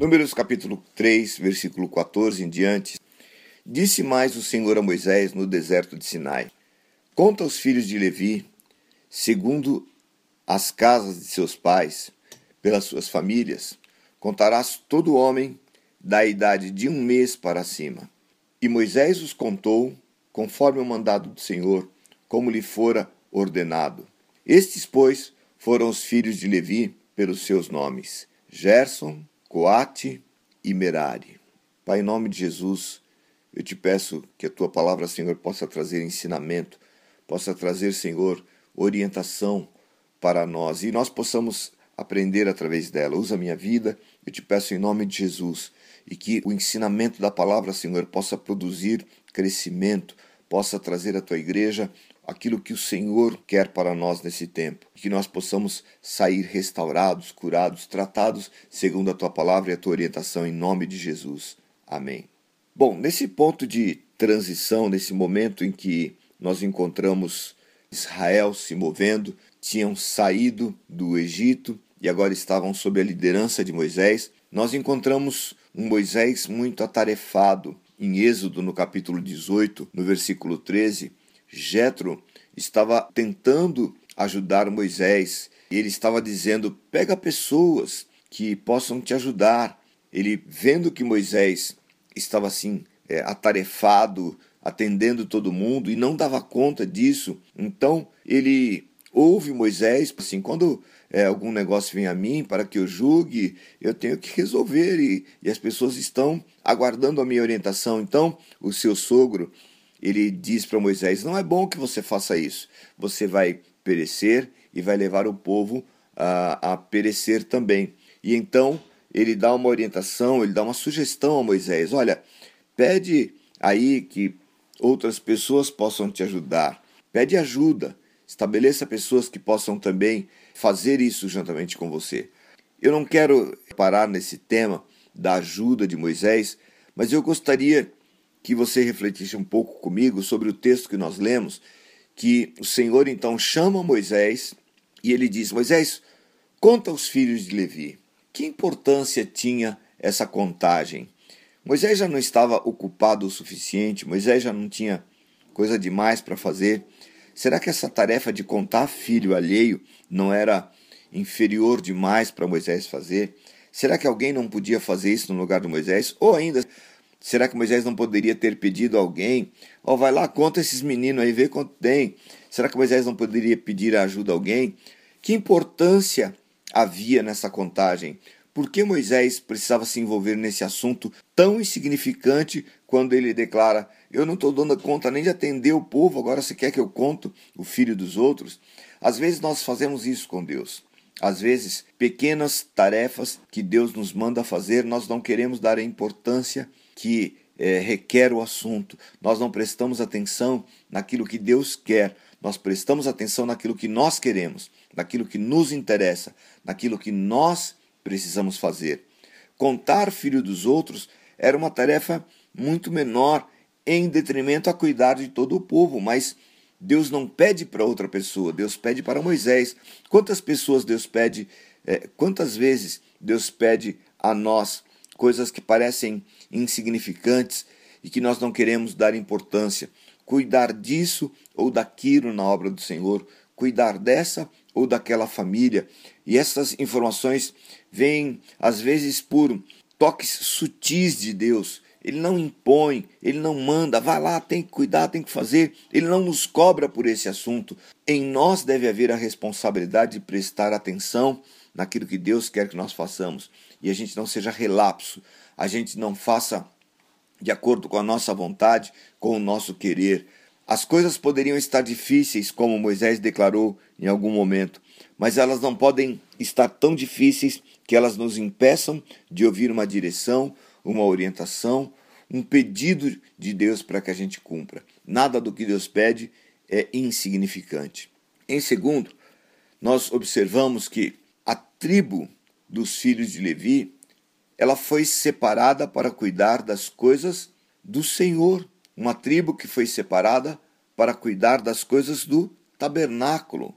Números capítulo 3, versículo 14 em diante. Disse mais o Senhor a Moisés no deserto de Sinai: Conta os filhos de Levi, segundo as casas de seus pais, pelas suas famílias, contarás todo homem da idade de um mês para cima. E Moisés os contou, conforme o mandado do Senhor, como lhe fora ordenado. Estes, pois, foram os filhos de Levi pelos seus nomes: Gerson, Coate e Merari. Pai, em nome de Jesus, eu te peço que a tua palavra, Senhor, possa trazer ensinamento, possa trazer, Senhor, orientação para nós e nós possamos aprender através dela. Usa a minha vida, eu te peço em nome de Jesus e que o ensinamento da palavra, Senhor, possa produzir crescimento, possa trazer à tua igreja aquilo que o Senhor quer para nós nesse tempo. Que nós possamos sair restaurados, curados, tratados segundo a tua palavra e a tua orientação em nome de Jesus. Amém. Bom, nesse ponto de transição, nesse momento em que nós encontramos Israel se movendo, tinham saído do Egito e agora estavam sob a liderança de Moisés, nós encontramos um Moisés muito atarefado. Em Êxodo, no capítulo 18, no versículo 13, Jetro estava tentando ajudar Moisés. Ele estava dizendo: "Pega pessoas que possam te ajudar". Ele vendo que Moisés estava assim é, atarefado, atendendo todo mundo e não dava conta disso, então ele ouve Moisés assim: quando é, algum negócio vem a mim para que eu julgue, eu tenho que resolver e, e as pessoas estão aguardando a minha orientação. Então, o seu sogro ele diz para Moisés: Não é bom que você faça isso. Você vai perecer e vai levar o povo a, a perecer também. E então ele dá uma orientação, ele dá uma sugestão a Moisés: Olha, pede aí que outras pessoas possam te ajudar. Pede ajuda. Estabeleça pessoas que possam também fazer isso juntamente com você. Eu não quero parar nesse tema da ajuda de Moisés, mas eu gostaria que você refletisse um pouco comigo sobre o texto que nós lemos, que o Senhor então chama Moisés e ele diz: Moisés, conta os filhos de Levi. Que importância tinha essa contagem? Moisés já não estava ocupado o suficiente, Moisés já não tinha coisa demais para fazer. Será que essa tarefa de contar filho alheio não era inferior demais para Moisés fazer? Será que alguém não podia fazer isso no lugar de Moisés? Ou ainda, Será que Moisés não poderia ter pedido a alguém? Ó, oh, vai lá, conta esses meninos aí, vê quanto tem. Será que Moisés não poderia pedir ajuda a alguém? Que importância havia nessa contagem? Por que Moisés precisava se envolver nesse assunto tão insignificante quando ele declara: Eu não estou dando conta nem de atender o povo, agora você quer que eu conto o filho dos outros? Às vezes nós fazemos isso com Deus. Às vezes, pequenas tarefas que Deus nos manda fazer, nós não queremos dar a importância que é, requer o assunto. Nós não prestamos atenção naquilo que Deus quer, nós prestamos atenção naquilo que nós queremos, naquilo que nos interessa, naquilo que nós precisamos fazer. Contar filho dos outros era uma tarefa muito menor em detrimento a cuidar de todo o povo, mas Deus não pede para outra pessoa, Deus pede para Moisés. Quantas pessoas Deus pede, é, quantas vezes Deus pede a nós coisas que parecem insignificantes e que nós não queremos dar importância. Cuidar disso ou daquilo na obra do Senhor, cuidar dessa ou daquela família. E essas informações vêm, às vezes, por toques sutis de Deus. Ele não impõe, ele não manda, vai lá, tem que cuidar, tem que fazer. Ele não nos cobra por esse assunto. Em nós deve haver a responsabilidade de prestar atenção naquilo que Deus quer que nós façamos e a gente não seja relapso, a gente não faça de acordo com a nossa vontade, com o nosso querer. As coisas poderiam estar difíceis, como Moisés declarou em algum momento, mas elas não podem estar tão difíceis que elas nos impeçam de ouvir uma direção, uma orientação, um pedido de Deus para que a gente cumpra. Nada do que Deus pede é insignificante. Em segundo, nós observamos que a tribo dos filhos de Levi, ela foi separada para cuidar das coisas do Senhor. Uma tribo que foi separada para cuidar das coisas do tabernáculo.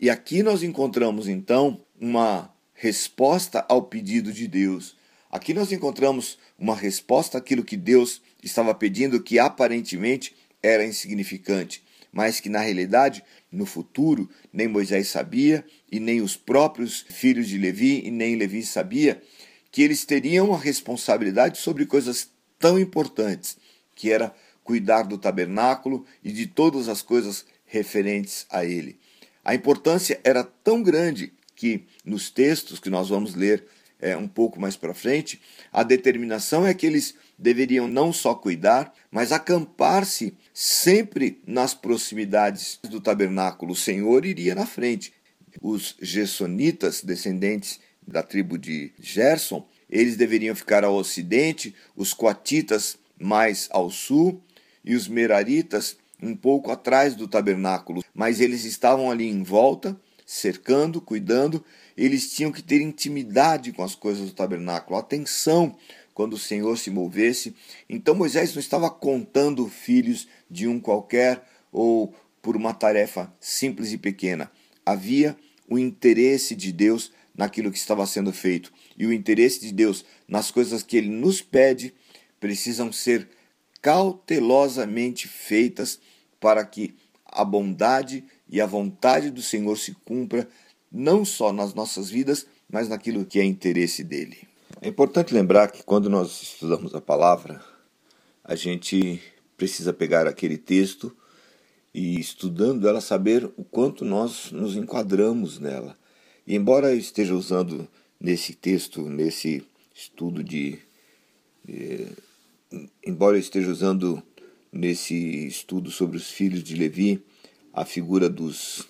E aqui nós encontramos então uma resposta ao pedido de Deus. Aqui nós encontramos uma resposta àquilo que Deus estava pedindo, que aparentemente era insignificante, mas que na realidade, no futuro, nem Moisés sabia, e nem os próprios filhos de Levi, e nem Levi sabia, que eles teriam a responsabilidade sobre coisas tão importantes, que era cuidar do tabernáculo e de todas as coisas referentes a ele. A importância era tão grande que nos textos que nós vamos ler é, um pouco mais para frente, a determinação é que eles deveriam não só cuidar, mas acampar-se sempre nas proximidades do tabernáculo. O Senhor iria na frente. Os Gersonitas, descendentes da tribo de Gerson, eles deveriam ficar ao ocidente, os Coatitas mais ao sul e os Meraritas um pouco atrás do tabernáculo, mas eles estavam ali em volta, cercando, cuidando, eles tinham que ter intimidade com as coisas do tabernáculo, atenção quando o Senhor se movesse. Então Moisés não estava contando filhos de um qualquer ou por uma tarefa simples e pequena. Havia o interesse de Deus naquilo que estava sendo feito. E o interesse de Deus nas coisas que ele nos pede precisam ser cautelosamente feitas para que a bondade e a vontade do Senhor se cumpra não só nas nossas vidas, mas naquilo que é interesse dele. É importante lembrar que quando nós estudamos a palavra, a gente precisa pegar aquele texto e estudando ela saber o quanto nós nos enquadramos nela. E embora eu esteja usando nesse texto, nesse estudo de. Eh, embora eu esteja usando nesse estudo sobre os filhos de Levi a figura dos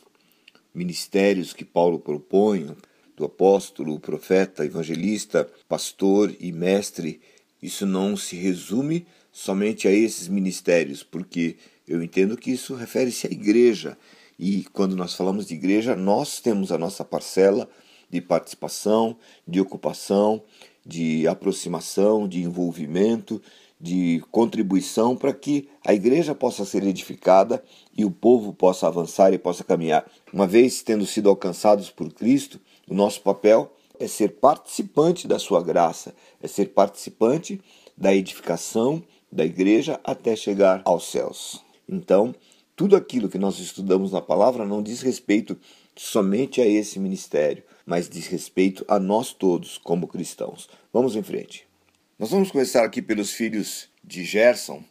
ministérios que Paulo propõe, do apóstolo, profeta, evangelista, pastor e mestre, isso não se resume somente a esses ministérios, porque eu entendo que isso refere-se à igreja. E quando nós falamos de igreja, nós temos a nossa parcela de participação, de ocupação, de aproximação, de envolvimento, de contribuição para que a igreja possa ser edificada e o povo possa avançar e possa caminhar. Uma vez tendo sido alcançados por Cristo, o nosso papel é ser participante da sua graça, é ser participante da edificação da igreja até chegar aos céus. Então, tudo aquilo que nós estudamos na palavra não diz respeito somente a esse ministério, mas diz respeito a nós todos como cristãos. Vamos em frente. Nós vamos começar aqui pelos filhos de Gerson,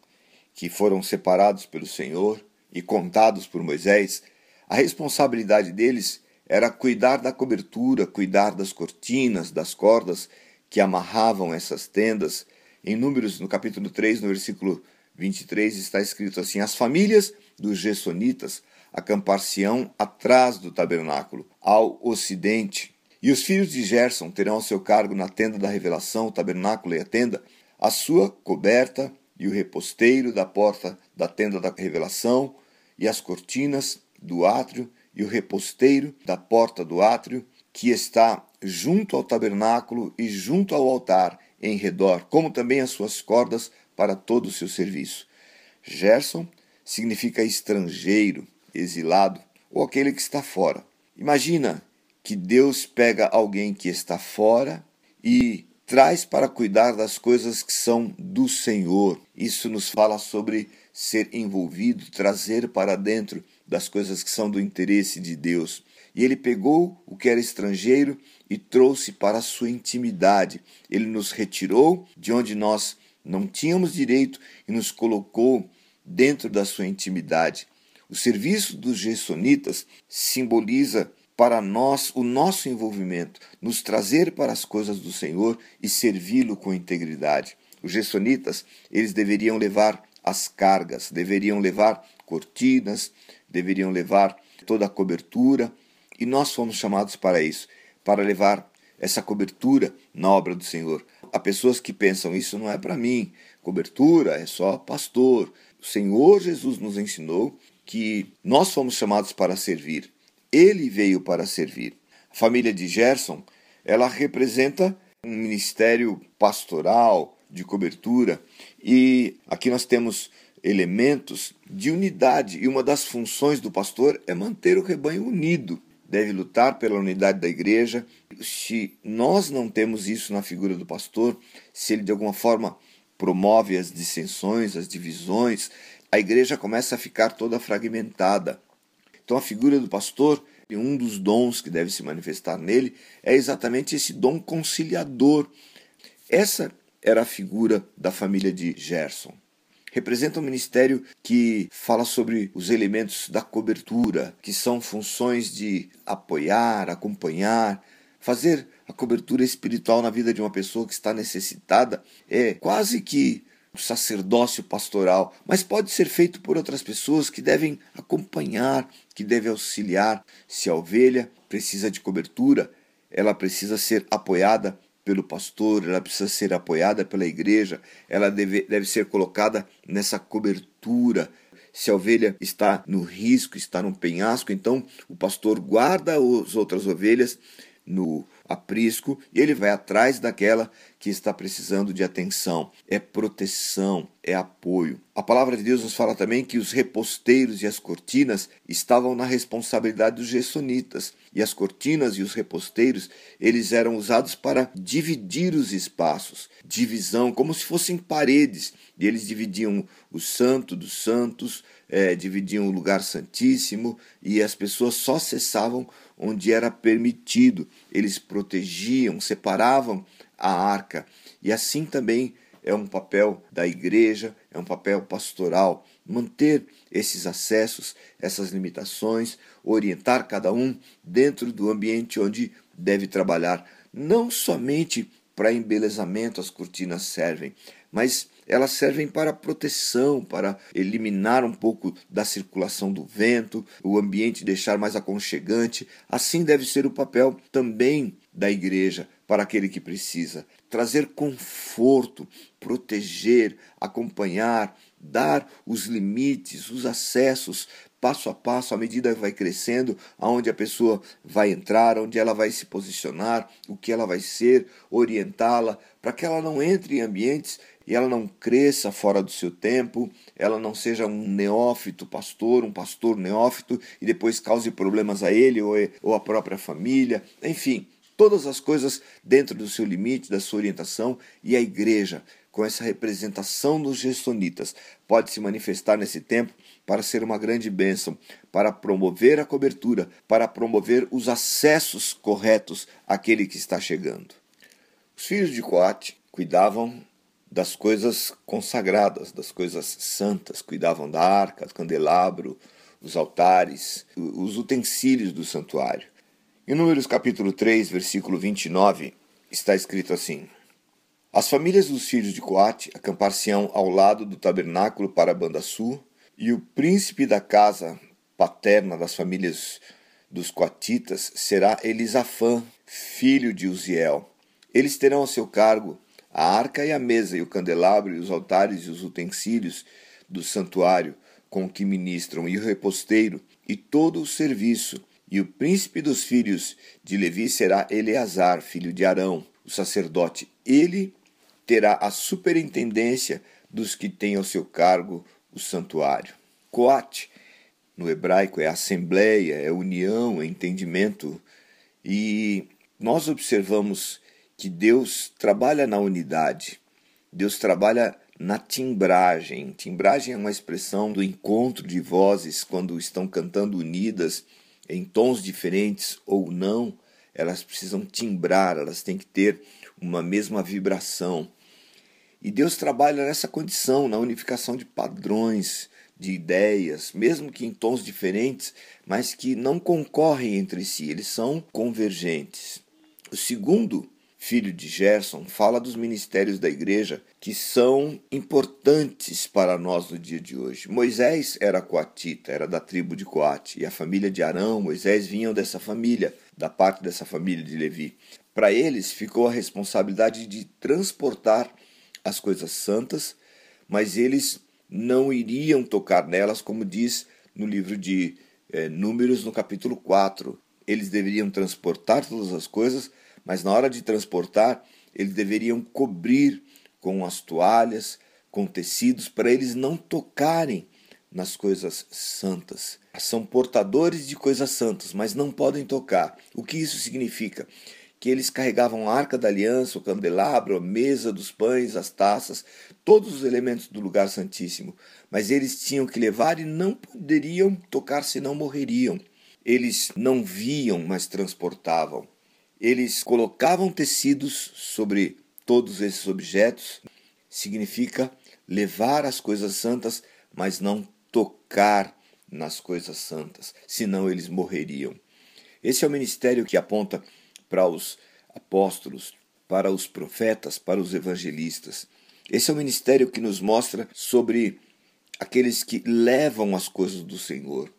que foram separados pelo Senhor e contados por Moisés. A responsabilidade deles era cuidar da cobertura, cuidar das cortinas, das cordas que amarravam essas tendas. Em Números, no capítulo 3, no versículo 23, está escrito assim: As famílias dos Gessonitas acampar-se-ão atrás do tabernáculo, ao ocidente, e os filhos de Gerson terão ao seu cargo na tenda da revelação, o tabernáculo e a tenda, a sua coberta e o reposteiro da porta da tenda da revelação, e as cortinas do átrio e o reposteiro da porta do átrio, que está junto ao tabernáculo e junto ao altar em redor, como também as suas cordas para todo o seu serviço. Gerson significa estrangeiro, exilado ou aquele que está fora. Imagina que Deus pega alguém que está fora e traz para cuidar das coisas que são do Senhor. Isso nos fala sobre ser envolvido, trazer para dentro das coisas que são do interesse de Deus. E ele pegou o que era estrangeiro e trouxe para a sua intimidade. Ele nos retirou de onde nós não tínhamos direito e nos colocou dentro da sua intimidade. O serviço dos Gessonitas simboliza para nós o nosso envolvimento, nos trazer para as coisas do Senhor e servi-lo com integridade. Os gessonitas, eles deveriam levar as cargas, deveriam levar cortinas, deveriam levar toda a cobertura, e nós fomos chamados para isso, para levar essa cobertura na obra do Senhor. Há pessoas que pensam isso não é para mim, cobertura é só pastor. O Senhor Jesus nos ensinou que nós fomos chamados para servir. Ele veio para servir. A família de Gerson, ela representa um ministério pastoral de cobertura e aqui nós temos elementos de unidade e uma das funções do pastor é manter o rebanho unido deve lutar pela unidade da igreja. Se nós não temos isso na figura do pastor, se ele de alguma forma promove as dissensões, as divisões, a igreja começa a ficar toda fragmentada. Então a figura do pastor, um dos dons que deve se manifestar nele, é exatamente esse dom conciliador. Essa era a figura da família de Gerson. Representa um ministério que fala sobre os elementos da cobertura, que são funções de apoiar, acompanhar, fazer a cobertura espiritual na vida de uma pessoa que está necessitada. É quase que um sacerdócio pastoral, mas pode ser feito por outras pessoas que devem acompanhar, que devem auxiliar. Se a ovelha precisa de cobertura, ela precisa ser apoiada pelo pastor, ela precisa ser apoiada pela igreja, ela deve, deve ser colocada nessa cobertura. Se a ovelha está no risco, está no penhasco, então o pastor guarda as outras ovelhas no aprisco e ele vai atrás daquela que está precisando de atenção. É proteção, é apoio. A palavra de Deus nos fala também que os reposteiros e as cortinas estavam na responsabilidade dos gersonitas. E as cortinas e os reposteiros, eles eram usados para dividir os espaços, divisão, como se fossem paredes. E eles dividiam o santo dos santos, é, dividiam o lugar santíssimo, e as pessoas só cessavam onde era permitido. Eles protegiam, separavam a arca. E assim também é um papel da igreja, é um papel pastoral, manter esses acessos, essas limitações, orientar cada um dentro do ambiente onde deve trabalhar. Não somente para embelezamento as cortinas servem, mas elas servem para proteção, para eliminar um pouco da circulação do vento, o ambiente deixar mais aconchegante. Assim deve ser o papel também da igreja para aquele que precisa. Trazer conforto, proteger, acompanhar, dar os limites, os acessos, passo a passo, à medida que vai crescendo, aonde a pessoa vai entrar, onde ela vai se posicionar, o que ela vai ser, orientá-la, para que ela não entre em ambientes e ela não cresça fora do seu tempo, ela não seja um neófito pastor, um pastor neófito e depois cause problemas a ele ou, a própria família, enfim, todas as coisas dentro do seu limite, da sua orientação e a igreja, com essa representação dos gestonitas, pode se manifestar nesse tempo para ser uma grande bênção, para promover a cobertura, para promover os acessos corretos àquele que está chegando. Os filhos de Coate cuidavam das coisas consagradas, das coisas santas, cuidavam da arca, do candelabro, os altares, os utensílios do santuário. Em Números capítulo 3, versículo 29, está escrito assim: As famílias dos filhos de Coate acampar-se-ão ao lado do tabernáculo para a banda sul, e o príncipe da casa paterna das famílias dos coatitas será Elisafã, filho de Uziel. Eles terão a seu cargo a arca e a mesa, e o candelabro, e os altares e os utensílios do santuário com que ministram, e o reposteiro, e todo o serviço. E o príncipe dos filhos de Levi será Eleazar, filho de Arão, o sacerdote. Ele terá a superintendência dos que têm ao seu cargo o santuário. Coate, no hebraico, é assembleia, é união, é entendimento. E nós observamos que Deus trabalha na unidade, Deus trabalha na timbragem. Timbragem é uma expressão do encontro de vozes quando estão cantando unidas em tons diferentes ou não, elas precisam timbrar, elas têm que ter uma mesma vibração. E Deus trabalha nessa condição, na unificação de padrões, de ideias, mesmo que em tons diferentes, mas que não concorrem entre si, eles são convergentes. O segundo filho de Gerson, fala dos ministérios da igreja que são importantes para nós no dia de hoje. Moisés era coatita, era da tribo de Coate, e a família de Arão, Moisés vinham dessa família, da parte dessa família de Levi. Para eles ficou a responsabilidade de transportar as coisas santas, mas eles não iriam tocar nelas, como diz no livro de é, Números, no capítulo 4. Eles deveriam transportar todas as coisas, mas na hora de transportar, eles deveriam cobrir com as toalhas, com tecidos, para eles não tocarem nas coisas santas. São portadores de coisas santas, mas não podem tocar. O que isso significa? Que eles carregavam a arca da aliança, o candelabro, a mesa dos pães, as taças, todos os elementos do lugar santíssimo, mas eles tinham que levar e não poderiam tocar senão morreriam. Eles não viam, mas transportavam. Eles colocavam tecidos sobre todos esses objetos, significa levar as coisas santas, mas não tocar nas coisas santas, senão eles morreriam. Esse é o ministério que aponta para os apóstolos, para os profetas, para os evangelistas. Esse é o ministério que nos mostra sobre aqueles que levam as coisas do Senhor,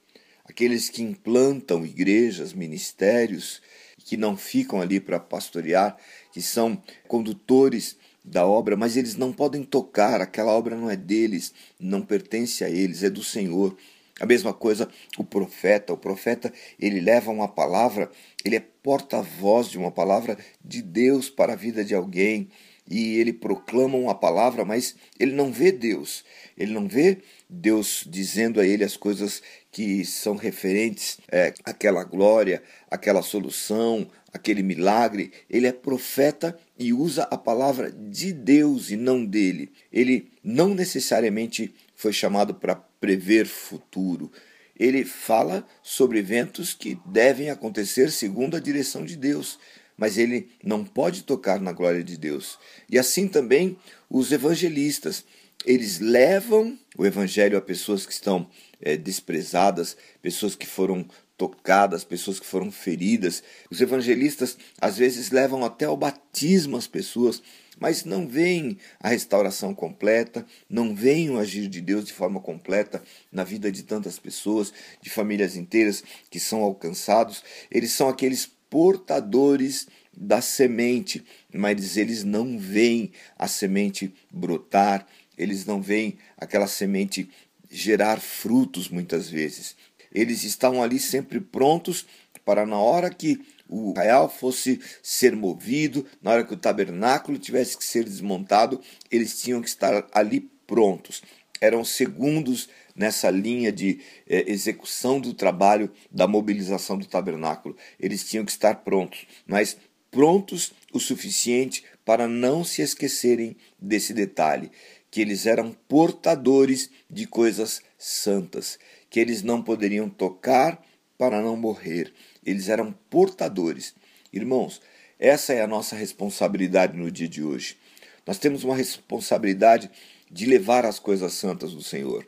aqueles que implantam igrejas, ministérios, que não ficam ali para pastorear, que são condutores da obra, mas eles não podem tocar, aquela obra não é deles, não pertence a eles, é do Senhor. A mesma coisa o profeta, o profeta, ele leva uma palavra, ele é porta-voz de uma palavra de Deus para a vida de alguém, e ele proclama uma palavra, mas ele não vê Deus, ele não vê Deus dizendo a ele as coisas que são referentes é, àquela glória, àquela solução, aquele milagre. Ele é profeta e usa a palavra de Deus e não dele. Ele não necessariamente foi chamado para prever futuro. Ele fala sobre eventos que devem acontecer segundo a direção de Deus mas ele não pode tocar na glória de Deus. E assim também os evangelistas, eles levam o evangelho a pessoas que estão é, desprezadas, pessoas que foram tocadas, pessoas que foram feridas. Os evangelistas às vezes levam até ao batismo as pessoas, mas não veem a restauração completa, não veem o agir de Deus de forma completa na vida de tantas pessoas, de famílias inteiras que são alcançados. Eles são aqueles portadores da semente, mas eles não veem a semente brotar, eles não veem aquela semente gerar frutos muitas vezes. Eles estavam ali sempre prontos para na hora que o real fosse ser movido, na hora que o tabernáculo tivesse que ser desmontado, eles tinham que estar ali prontos. Eram segundos nessa linha de é, execução do trabalho da mobilização do tabernáculo. Eles tinham que estar prontos, mas prontos o suficiente para não se esquecerem desse detalhe, que eles eram portadores de coisas santas, que eles não poderiam tocar para não morrer. Eles eram portadores. Irmãos, essa é a nossa responsabilidade no dia de hoje. Nós temos uma responsabilidade de levar as coisas santas do Senhor.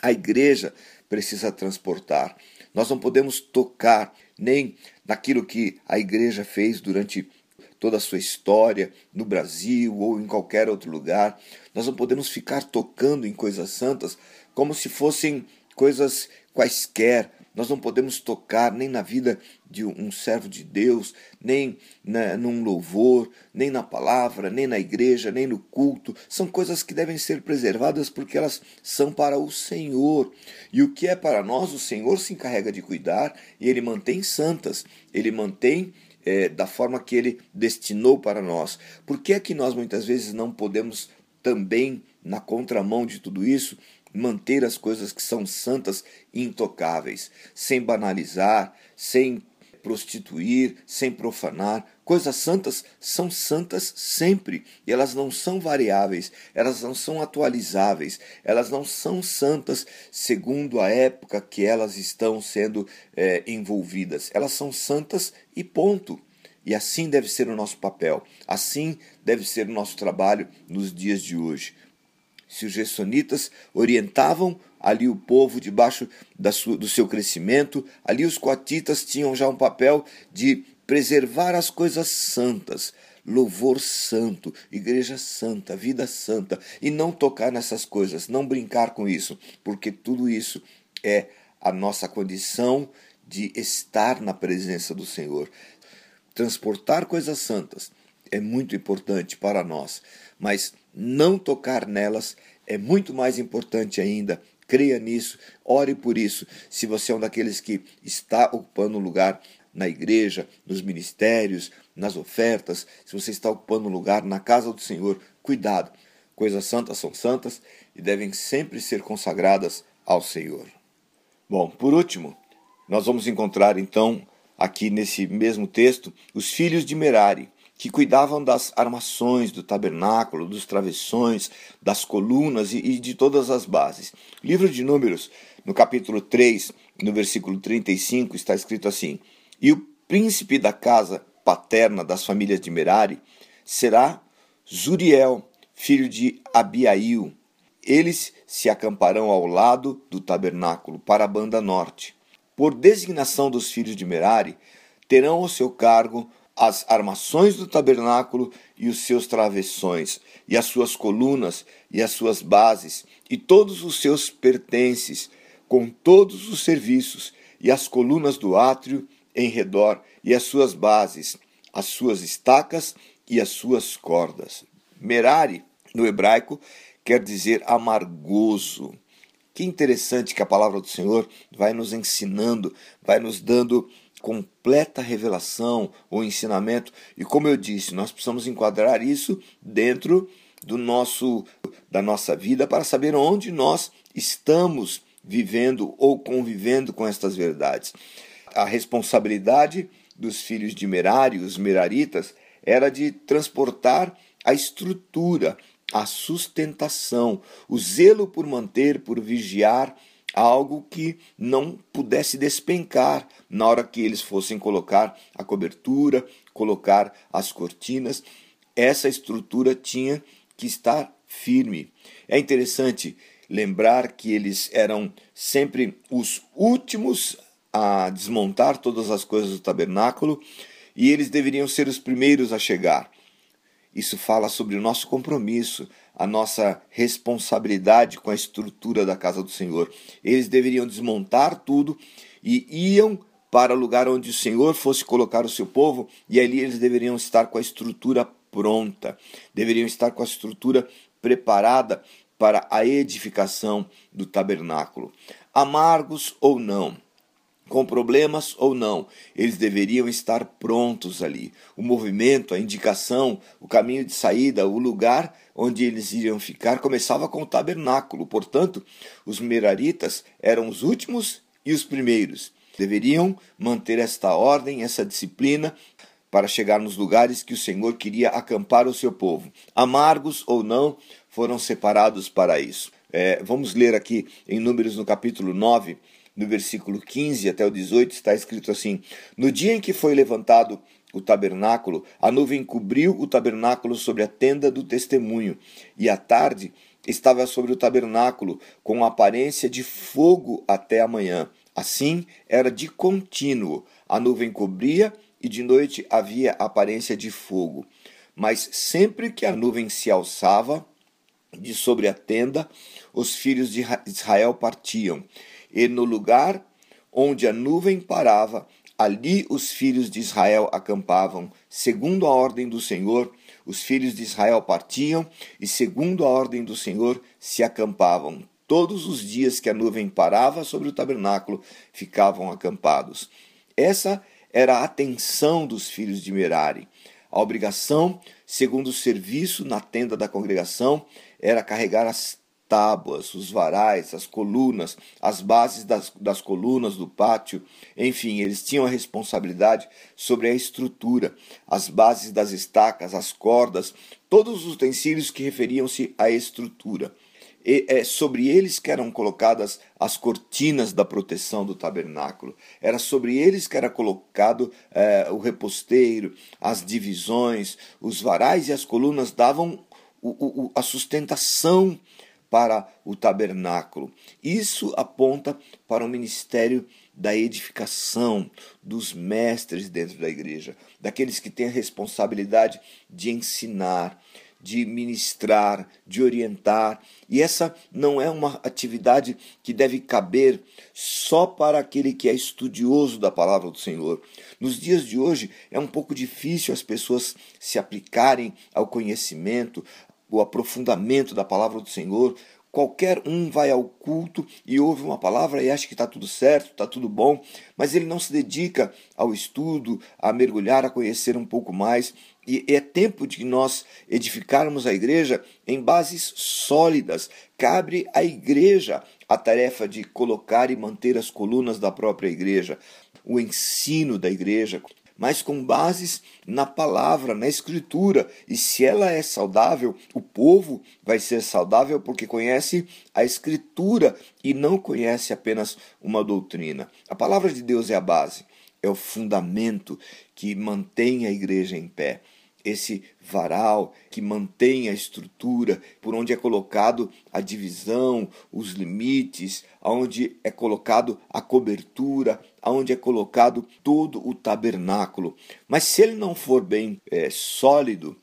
A igreja precisa transportar. Nós não podemos tocar nem naquilo que a igreja fez durante toda a sua história no Brasil ou em qualquer outro lugar. Nós não podemos ficar tocando em coisas santas como se fossem coisas quaisquer, nós não podemos tocar nem na vida de um servo de Deus, nem na, num louvor, nem na palavra, nem na igreja, nem no culto. São coisas que devem ser preservadas porque elas são para o Senhor. E o que é para nós, o Senhor se encarrega de cuidar e ele mantém santas, ele mantém é, da forma que ele destinou para nós. Por que é que nós muitas vezes não podemos também, na contramão de tudo isso, manter as coisas que são santas intocáveis, sem banalizar, sem prostituir, sem profanar. Coisas santas são santas sempre e elas não são variáveis, elas não são atualizáveis, elas não são santas segundo a época que elas estão sendo é, envolvidas. Elas são santas e ponto. E assim deve ser o nosso papel, assim deve ser o nosso trabalho nos dias de hoje se os gersonitas orientavam ali o povo debaixo do seu crescimento, ali os coatitas tinham já um papel de preservar as coisas santas, louvor santo, igreja santa, vida santa, e não tocar nessas coisas, não brincar com isso, porque tudo isso é a nossa condição de estar na presença do Senhor. Transportar coisas santas é muito importante para nós, mas não tocar nelas é muito mais importante ainda. Creia nisso, ore por isso. Se você é um daqueles que está ocupando um lugar na igreja, nos ministérios, nas ofertas, se você está ocupando um lugar na casa do Senhor, cuidado. Coisas santas são santas e devem sempre ser consagradas ao Senhor. Bom, por último, nós vamos encontrar então aqui nesse mesmo texto os filhos de Merari, que cuidavam das armações do tabernáculo, dos travessões, das colunas e, de todas as bases. Livro de Números, no capítulo 3, no versículo 35, está escrito assim: E o príncipe da casa paterna das famílias de Merari será Zuriel, filho de Abiail. Eles se acamparão ao lado do tabernáculo, para a banda norte. Por designação dos filhos de Merari, terão ao seu cargo as armações do tabernáculo e os seus travessões, e as suas colunas e as suas bases, e todos os seus pertences, com todos os serviços, e as colunas do átrio em redor, e as suas bases, as suas estacas e as suas cordas. Merari, no hebraico, quer dizer amargoso. Que interessante que a palavra do Senhor vai nos ensinando, vai nos dando completa revelação ou ensinamento. E como eu disse, nós precisamos enquadrar isso dentro do nosso da nossa vida para saber onde nós estamos vivendo ou convivendo com estas verdades. A responsabilidade dos filhos de Merari, os meraritas, era de transportar a estrutura, a sustentação, o zelo por manter, por vigiar algo que não pudesse despencar na hora que eles fossem colocar a cobertura, colocar as cortinas. Essa estrutura tinha que estar firme. É interessante lembrar que eles eram sempre os últimos a desmontar todas as coisas do tabernáculo e eles deveriam ser os primeiros a chegar. Isso fala sobre o nosso compromisso, a nossa responsabilidade com a estrutura da casa do Senhor. Eles deveriam desmontar tudo e iam para o lugar onde o Senhor fosse colocar o seu povo, e ali eles deveriam estar com a estrutura pronta, deveriam estar com a estrutura preparada para a edificação do tabernáculo. Amargos ou não, com problemas ou não, eles deveriam estar prontos ali. O movimento, a indicação, o caminho de saída, o lugar onde eles iriam ficar começava com o tabernáculo. Portanto, os meraritas eram os últimos e os primeiros. Deveriam manter esta ordem, essa disciplina, para chegar nos lugares que o Senhor queria acampar o seu povo. Amargos ou não, foram separados para isso. É, vamos ler aqui em Números no capítulo 9 no versículo 15 até o 18, está escrito assim: No dia em que foi levantado o tabernáculo, a nuvem cobriu o tabernáculo sobre a tenda do testemunho, e à tarde estava sobre o tabernáculo, com aparência de fogo até a manhã. Assim era de contínuo. A nuvem cobria e de noite havia aparência de fogo. Mas sempre que a nuvem se alçava de sobre a tenda, os filhos de Israel partiam e no lugar onde a nuvem parava, ali os filhos de Israel acampavam, segundo a ordem do Senhor. Os filhos de Israel partiam e, segundo a ordem do Senhor, se acampavam. Todos os dias que a nuvem parava sobre o tabernáculo, ficavam acampados. Essa era a atenção dos filhos de Merari. A obrigação, segundo o serviço na tenda da congregação, era carregar as tábuas, os varais, as colunas, as bases das, das colunas do pátio, enfim, eles tinham a responsabilidade sobre a estrutura, as bases das estacas, as cordas, todos os utensílios que referiam-se à estrutura. E é sobre eles que eram colocadas as cortinas da proteção do tabernáculo. Era sobre eles que era colocado é, o reposteiro, as divisões, os varais e as colunas davam o, o, a sustentação para o tabernáculo. Isso aponta para o ministério da edificação dos mestres dentro da igreja, daqueles que têm a responsabilidade de ensinar, de ministrar, de orientar. E essa não é uma atividade que deve caber só para aquele que é estudioso da palavra do Senhor. Nos dias de hoje é um pouco difícil as pessoas se aplicarem ao conhecimento, o aprofundamento da palavra do Senhor. Qualquer um vai ao culto e ouve uma palavra e acha que está tudo certo, está tudo bom, mas ele não se dedica ao estudo, a mergulhar, a conhecer um pouco mais. E é tempo de nós edificarmos a igreja em bases sólidas. Cabe à igreja a tarefa de colocar e manter as colunas da própria igreja, o ensino da igreja, mas com bases na palavra, na escritura. E se ela é saudável, o povo vai ser saudável porque conhece a escritura e não conhece apenas uma doutrina. A palavra de Deus é a base, é o fundamento que mantém a igreja em pé esse varal que mantém a estrutura, por onde é colocado a divisão, os limites, aonde é colocado a cobertura, aonde é colocado todo o tabernáculo. Mas se ele não for bem é, sólido,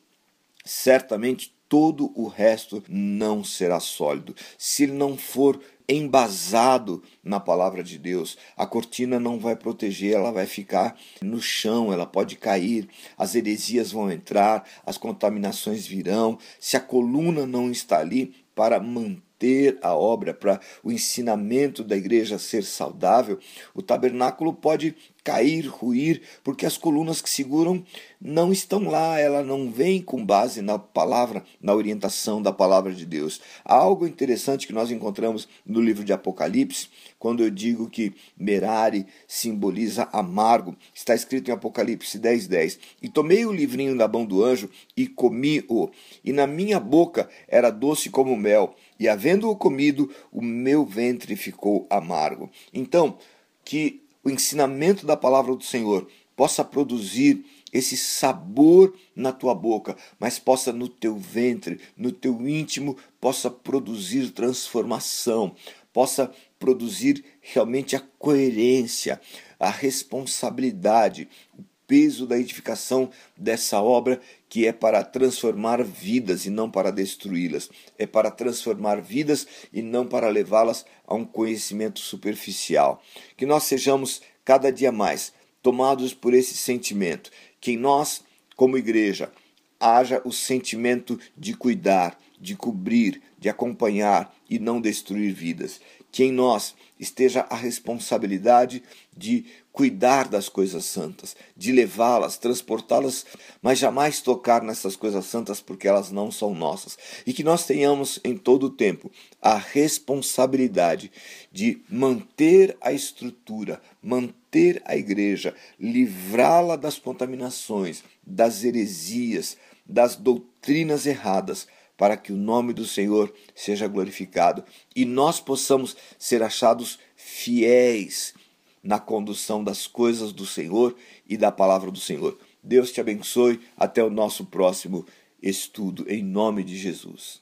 certamente todo o resto não será sólido. Se ele não for embasado na palavra de Deus. A cortina não vai proteger, ela vai ficar no chão, ela pode cair, as heresias vão entrar, as contaminações virão. Se a coluna não está ali para manter a obra, para o ensinamento da igreja ser saudável, o tabernáculo pode cair, ruir, porque as colunas que seguram não estão lá, ela não vem com base na palavra, na orientação da palavra de Deus. Há algo interessante que nós encontramos no livro de Apocalipse, quando eu digo que Merari simboliza amargo, está escrito em Apocalipse 10:10. 10, e tomei o livrinho da mão do anjo e comi-o, e na minha boca era doce como mel, e havendo-o comido, o meu ventre ficou amargo. Então, que o ensinamento da palavra do Senhor possa produzir esse sabor na tua boca, mas possa no teu ventre, no teu íntimo, possa produzir transformação, possa produzir realmente a coerência, a responsabilidade, o peso da edificação dessa obra que é para transformar vidas e não para destruí-las, é para transformar vidas e não para levá-las a um conhecimento superficial. Que nós sejamos cada dia mais tomados por esse sentimento, que em nós, como igreja, haja o sentimento de cuidar, de cobrir, de acompanhar e não destruir vidas. Que em nós esteja a responsabilidade de cuidar das coisas santas, de levá-las, transportá-las, mas jamais tocar nessas coisas santas porque elas não são nossas. E que nós tenhamos em todo o tempo a responsabilidade de manter a estrutura, manter a igreja, livrá-la das contaminações, das heresias, das doutrinas erradas para que o nome do Senhor seja glorificado e nós possamos ser achados fiéis na condução das coisas do Senhor e da palavra do Senhor. Deus te abençoe. Até o nosso próximo estudo, em nome de Jesus.